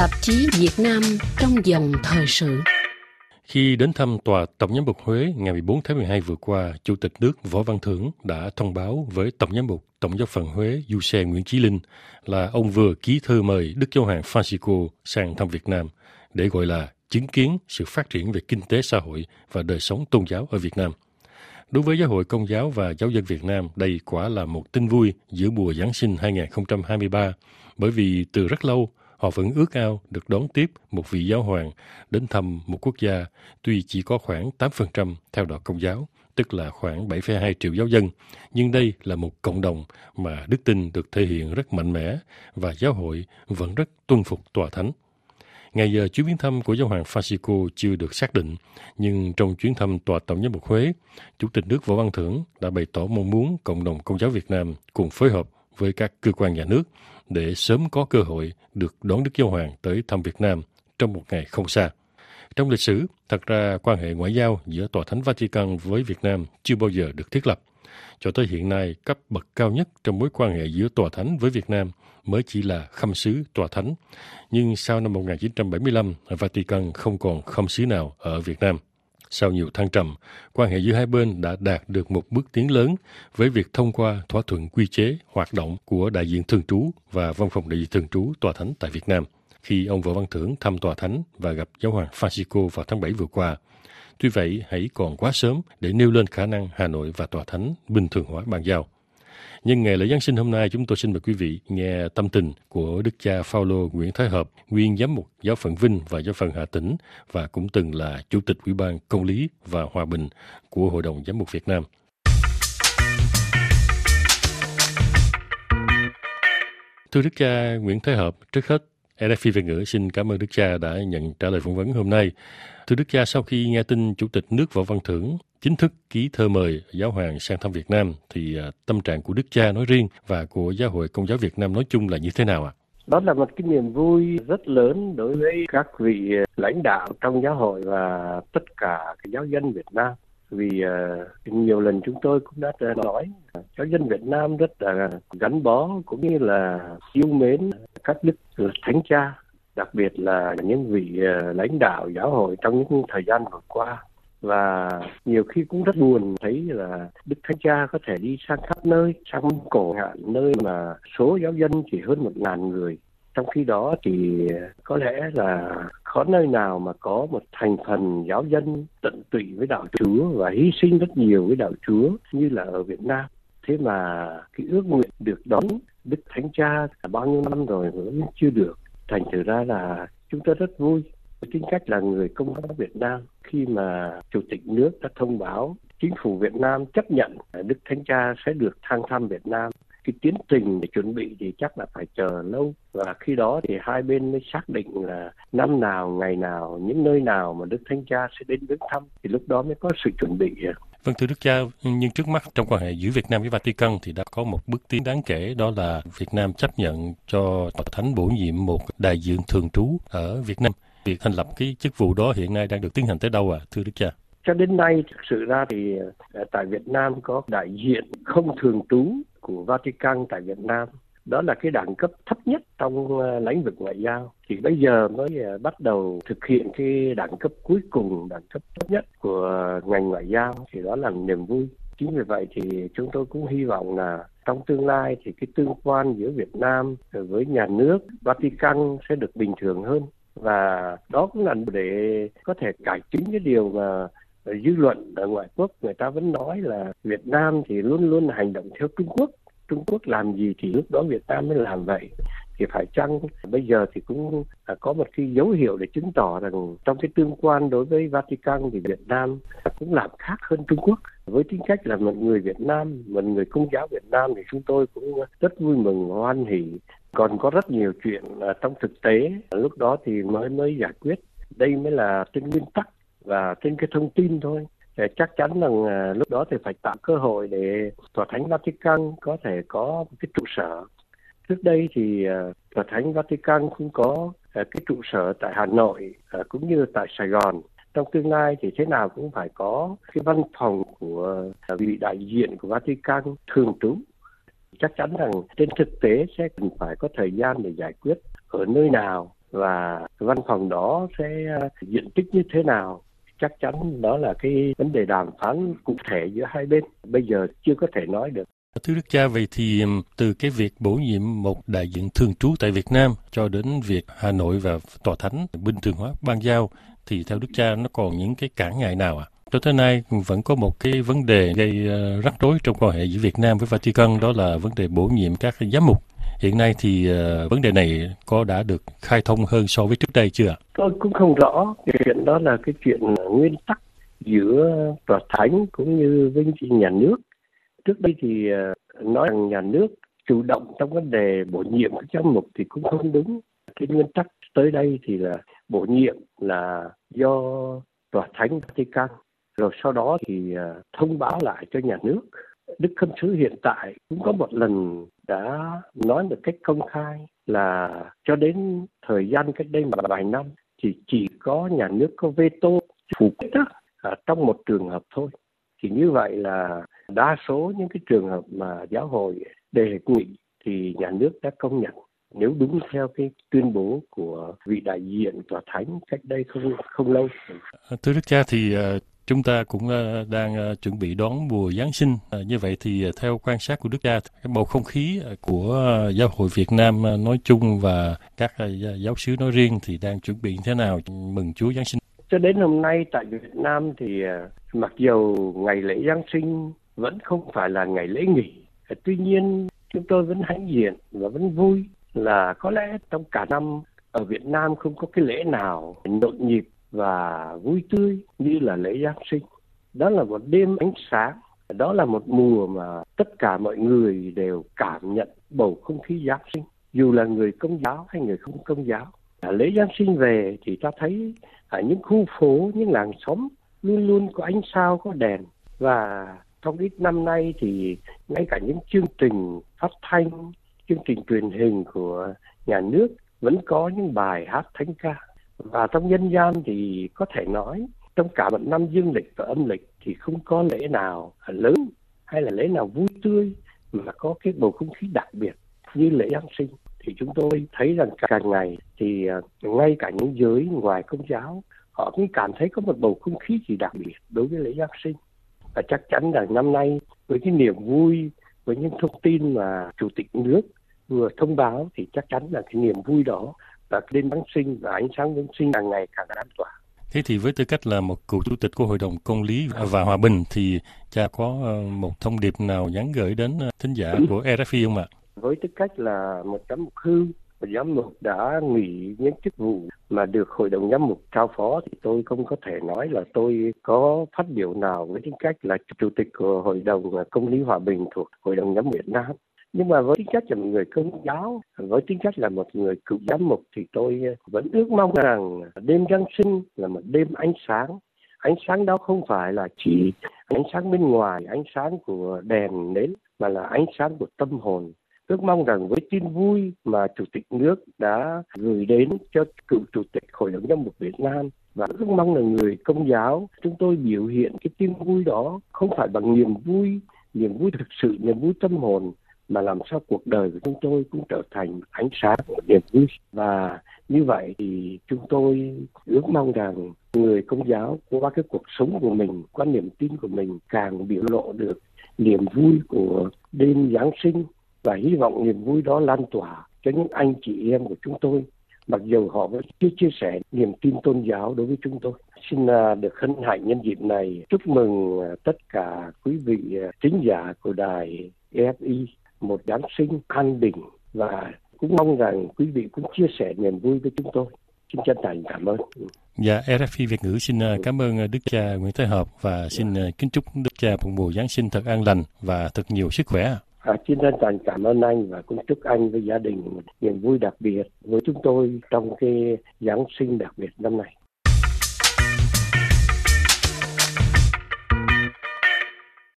Tạp chí Việt Nam trong dòng thời sự. Khi đến thăm tòa Tổng giám mục Huế ngày 14 tháng 12 vừa qua, Chủ tịch nước Võ Văn Thưởng đã thông báo với Tổng giám mục Tổng giáo phận Huế Du Xe Nguyễn Chí Linh là ông vừa ký thư mời Đức Giáo hoàng Francisco sang thăm Việt Nam để gọi là chứng kiến sự phát triển về kinh tế xã hội và đời sống tôn giáo ở Việt Nam. Đối với Giáo hội Công giáo và Giáo dân Việt Nam, đây quả là một tin vui giữa mùa Giáng sinh 2023, bởi vì từ rất lâu họ vẫn ước ao được đón tiếp một vị giáo hoàng đến thăm một quốc gia tuy chỉ có khoảng 8% theo đạo công giáo, tức là khoảng 7,2 triệu giáo dân, nhưng đây là một cộng đồng mà đức tin được thể hiện rất mạnh mẽ và giáo hội vẫn rất tuân phục tòa thánh. Ngày giờ chuyến viếng thăm của giáo hoàng Francisco chưa được xác định, nhưng trong chuyến thăm tòa tổng giám mục Huế, Chủ tịch nước Võ Văn Thưởng đã bày tỏ mong muốn cộng đồng công giáo Việt Nam cùng phối hợp với các cơ quan nhà nước để sớm có cơ hội được đón Đức Giáo Hoàng tới thăm Việt Nam trong một ngày không xa. Trong lịch sử, thật ra quan hệ ngoại giao giữa Tòa Thánh Vatican với Việt Nam chưa bao giờ được thiết lập. Cho tới hiện nay, cấp bậc cao nhất trong mối quan hệ giữa Tòa Thánh với Việt Nam mới chỉ là khâm sứ Tòa Thánh. Nhưng sau năm 1975, Vatican không còn khâm sứ nào ở Việt Nam. Sau nhiều thăng trầm, quan hệ giữa hai bên đã đạt được một bước tiến lớn với việc thông qua thỏa thuận quy chế hoạt động của đại diện thường trú và văn phòng đại diện thường trú tòa thánh tại Việt Nam khi ông Võ Văn Thưởng thăm tòa thánh và gặp giáo hoàng Francisco vào tháng 7 vừa qua. Tuy vậy, hãy còn quá sớm để nêu lên khả năng Hà Nội và tòa thánh bình thường hóa bàn giao. Nhân ngày lễ Giáng sinh hôm nay, chúng tôi xin mời quý vị nghe tâm tình của Đức cha Phaolô Nguyễn Thái Hợp, nguyên giám mục giáo phận Vinh và giáo phận Hà Tĩnh và cũng từng là chủ tịch Ủy ban Công lý và Hòa bình của Hội đồng Giám mục Việt Nam. Thưa Đức cha Nguyễn Thái Hợp, trước hết RFI Việt ngữ xin cảm ơn Đức cha đã nhận trả lời phỏng vấn hôm nay. Thưa Đức cha, sau khi nghe tin Chủ tịch nước Võ Văn Thưởng chính thức ký thơ mời giáo hoàng sang thăm Việt Nam thì à, tâm trạng của Đức cha nói riêng và của Giáo hội Công giáo Việt Nam nói chung là như thế nào ạ? Đó là một cái niềm vui rất lớn đối với các vị lãnh đạo trong giáo hội và tất cả giáo dân Việt Nam vì uh, nhiều lần chúng tôi cũng đã nói à, giáo dân Việt Nam rất là gắn bó cũng như là yêu mến các đức ừ, thánh cha, đặc biệt là những vị ờ, lãnh đạo, giáo hội trong những thời gian vừa qua và nhiều khi cũng rất buồn thấy là đức thánh cha có thể đi sang khắp nơi sang mông cổ hạn nơi mà số giáo dân chỉ hơn một ngàn người trong khi đó thì ờ, có lẽ là khó nơi nào mà có một thành phần giáo dân tận tụy với đạo Chúa và hy sinh rất nhiều với đạo Chúa như là ở Việt Nam. Thế mà cái ước nguyện được đón Đức Thánh Cha bao nhiêu năm rồi vẫn chưa được. Thành thử ra là chúng ta rất vui. Tính cách là người công giáo Việt Nam, khi mà chủ tịch nước đã thông báo chính phủ Việt Nam chấp nhận Đức Thánh Cha sẽ được thăng thăm Việt Nam. Cái tiến trình để chuẩn bị thì chắc là phải chờ lâu. Và khi đó thì hai bên mới xác định là năm nào, ngày nào, những nơi nào mà đức thánh cha sẽ đến viếng thăm thì lúc đó mới có sự chuẩn bị. Vâng thưa Đức cha, nhưng trước mắt trong quan hệ giữa Việt Nam với Vatican thì đã có một bước tiến đáng kể đó là Việt Nam chấp nhận cho Tòa Thánh bổ nhiệm một đại diện thường trú ở Việt Nam. Việc thành lập cái chức vụ đó hiện nay đang được tiến hành tới đâu à, thưa Đức cha? Cho đến nay thực sự ra thì ờ, tại Việt Nam có đại diện không thường trú của Vatican tại Việt Nam đó là cái đẳng cấp thấp nhất trong ờ, lĩnh vực ngoại giao. Thì bây giờ mới ờ, bắt đầu thực hiện cái đẳng cấp cuối cùng, đẳng cấp thấp nhất của ngành ngoại giao, thì đó là niềm vui. Chính vì vậy thì chúng tôi cũng hy vọng là trong tương lai thì cái tương quan giữa Việt Nam với nhà nước Vatican sẽ được bình thường hơn. Và đó cũng là để có thể cải chính cái điều mà dư luận ở ngoại quốc người ta vẫn nói là Việt Nam thì luôn luôn hành động theo Trung Quốc. Trung Quốc làm gì thì lúc đó Việt Nam mới làm vậy. Thì phải chăng bây giờ thì cũng có một cái dấu hiệu để chứng tỏ rằng trong cái tương quan đối với Vatican thì Việt Nam cũng làm khác hơn Trung Quốc. Với tính cách là một người Việt Nam, một người công giáo Việt Nam thì chúng tôi cũng rất vui mừng, hoan hỉ còn có rất nhiều chuyện trong thực tế, lúc đó thì mới mới giải quyết. Đây mới là trên nguyên tắc và trên cái thông tin thôi chắc chắn rằng à, lúc đó thì phải tạo cơ hội để tòa thánh Vatican có thể có một cái trụ sở. Trước đây thì à, tòa thánh Vatican cũng có à, cái trụ sở tại Hà Nội cũng như tại Sài Gòn. Trong tương lai thì thế nào cũng phải có cái văn phòng của vị đại diện của Vatican thường trú. Chắc chắn rằng trên thực tế sẽ cần phải có thời gian để giải quyết ở nơi nào và văn phòng đó sẽ diện tích như thế nào chắc chắn đó là cái vấn đề đàm phán cụ thể giữa hai bên bây giờ chưa có thể nói được Thưa Đức Cha, vậy thì từ cái việc bổ nhiệm một đại diện thường trú tại Việt Nam cho đến việc Hà Nội và Tòa Thánh bình thường hóa ban giao, thì theo Đức Cha nó còn những cái cản ngại nào ạ? À? Cho tới nay vẫn có một cái vấn đề gây ờ, rắc rối trong quan hệ giữa Việt Nam với Vatican đó là vấn đề bổ nhiệm các giám mục. Hiện nay thì uh, vấn đề này có đã được khai thông hơn so với trước đây chưa? Tôi cũng không rõ. Chuyện đó là cái chuyện nguyên tắc giữa tòa thánh cũng như với nhà nước trước đây thì uh, nói rằng nhà nước chủ động trong vấn đề bổ nhiệm các giám mục thì cũng không đúng cái nguyên tắc tới đây thì là bổ nhiệm là do tòa thánh Vatican rồi sau đó thì ờ, thông báo lại cho nhà nước đức khâm sứ hiện tại cũng có một lần đã nói một cách công khai là cho đến thời gian cách đây mà vài năm thì chỉ có nhà nước có veto phủ quyết đó, à, trong một trường hợp thôi thì như vậy là đa số những cái trường hợp mà giáo hội đề nghị thì nhà nước đã công nhận nếu đúng theo cái tuyên bố của vị đại diện tòa thánh cách đây không không lâu. Thưa Đức cha thì à, chúng ta cũng ờ, đang ờ, chuẩn bị đón mùa Giáng sinh. Ờ, như vậy thì theo quan sát của Đức cha, cái bầu không khí của giáo hội Việt Nam nói chung và các giáo sứ nói riêng thì đang chuẩn bị thế nào mừng Chúa Giáng sinh? Cho đến hôm nay tại Việt Nam thì mặc dù ngày lễ Giáng sinh vẫn không phải là ngày lễ nghỉ. Tuy nhiên chúng tôi vẫn hãnh diện và vẫn vui là có lẽ trong cả năm ở Việt Nam không có cái lễ nào nhộn nhịp và vui tươi như là lễ Giáng sinh. Đó là một đêm ánh sáng, đó là một mùa mà tất cả mọi người đều cảm nhận bầu không khí Giáng sinh, dù là người công giáo hay người không công giáo. À, lễ Giáng sinh về thì ta thấy ở những khu phố, những làng xóm luôn luôn có ánh sao, có đèn và trong ít năm nay thì ngay cả những chương trình phát thanh chương trình truyền hình của nhà nước vẫn có những bài hát thánh ca và trong nhân gian thì có thể nói, trong cả một năm dương lịch và âm lịch thì không có lễ nào lớn hay là lễ nào vui tươi mà có cái bầu không khí đặc biệt như lễ Giáng sinh. Thì chúng tôi thấy rằng càng ngày thì à, ngay cả những giới ngoài công giáo, họ cũng cảm thấy có một bầu không khí gì đặc biệt đối với lễ Giáng sinh. Và chắc chắn là năm nay với cái niềm vui, với những thông tin mà chủ tịch nước vừa thông báo thì chắc chắn là cái niềm vui đó cái đêm Giáng sinh và ánh sáng Giáng sinh càng ngày càng lan tỏa. Thế thì với tư cách là một cựu chủ tịch của Hội đồng Công lý và Hòa bình thì cha có ờ, một thông điệp nào nhắn gửi đến ờ, thính giả của RFI không ạ? Với tư cách là một giám mục hư và giám mục đã nghỉ những chức vụ mà được hội đồng giám mục trao phó thì tôi không có thể nói là tôi có phát biểu nào với tính cách là chủ tịch của hội đồng công lý hòa bình thuộc hội đồng giám mục Việt Nam nhưng mà với tính chất là một người công giáo, với tính chất là một người cựu giám mục thì tôi ờ, vẫn ước mong rằng đêm giáng sinh là một đêm ánh sáng. Ánh sáng đó không phải là chỉ ánh sáng bên ngoài, ánh sáng của đèn nến, mà là ánh sáng của tâm hồn. Ước mong rằng với tin vui mà chủ tịch nước đã gửi đến cho cựu chủ tịch hội đồng giám mục Việt Nam. Và ước mong là người công giáo, chúng tôi biểu hiện cái tin vui đó không phải bằng niềm vui niềm vui thực sự, niềm vui tâm hồn mà làm sao cuộc đời của chúng tôi cũng trở thành ánh sáng của niềm vui. Và như vậy thì chúng tôi ước mong rằng người công giáo qua cái cuộc sống của mình, qua niềm tin của mình càng biểu lộ được niềm vui của đêm Giáng sinh và hy vọng niềm vui đó lan tỏa cho những anh chị em của chúng tôi. Mặc dù họ vẫn chưa chia sẻ niềm tin tôn giáo đối với chúng tôi. Xin à, được hân hạnh nhân dịp này chúc mừng à, tất cả quý vị à, thính giả của đài EFI một Giáng sinh an bình và cũng mong rằng quý vị cũng chia sẻ niềm vui với chúng tôi. Xin chân thành cảm ơn. Dạ, RFI Việt ngữ xin cảm ơn Đức cha Nguyễn Thế Hợp và xin kính chúc Đức cha một mùa Giáng sinh thật an lành và thật nhiều sức khỏe. À, xin chân thành cảm ơn anh và cũng chúc anh với gia đình niềm vui đặc biệt với chúng tôi trong cái Giáng sinh đặc biệt năm nay.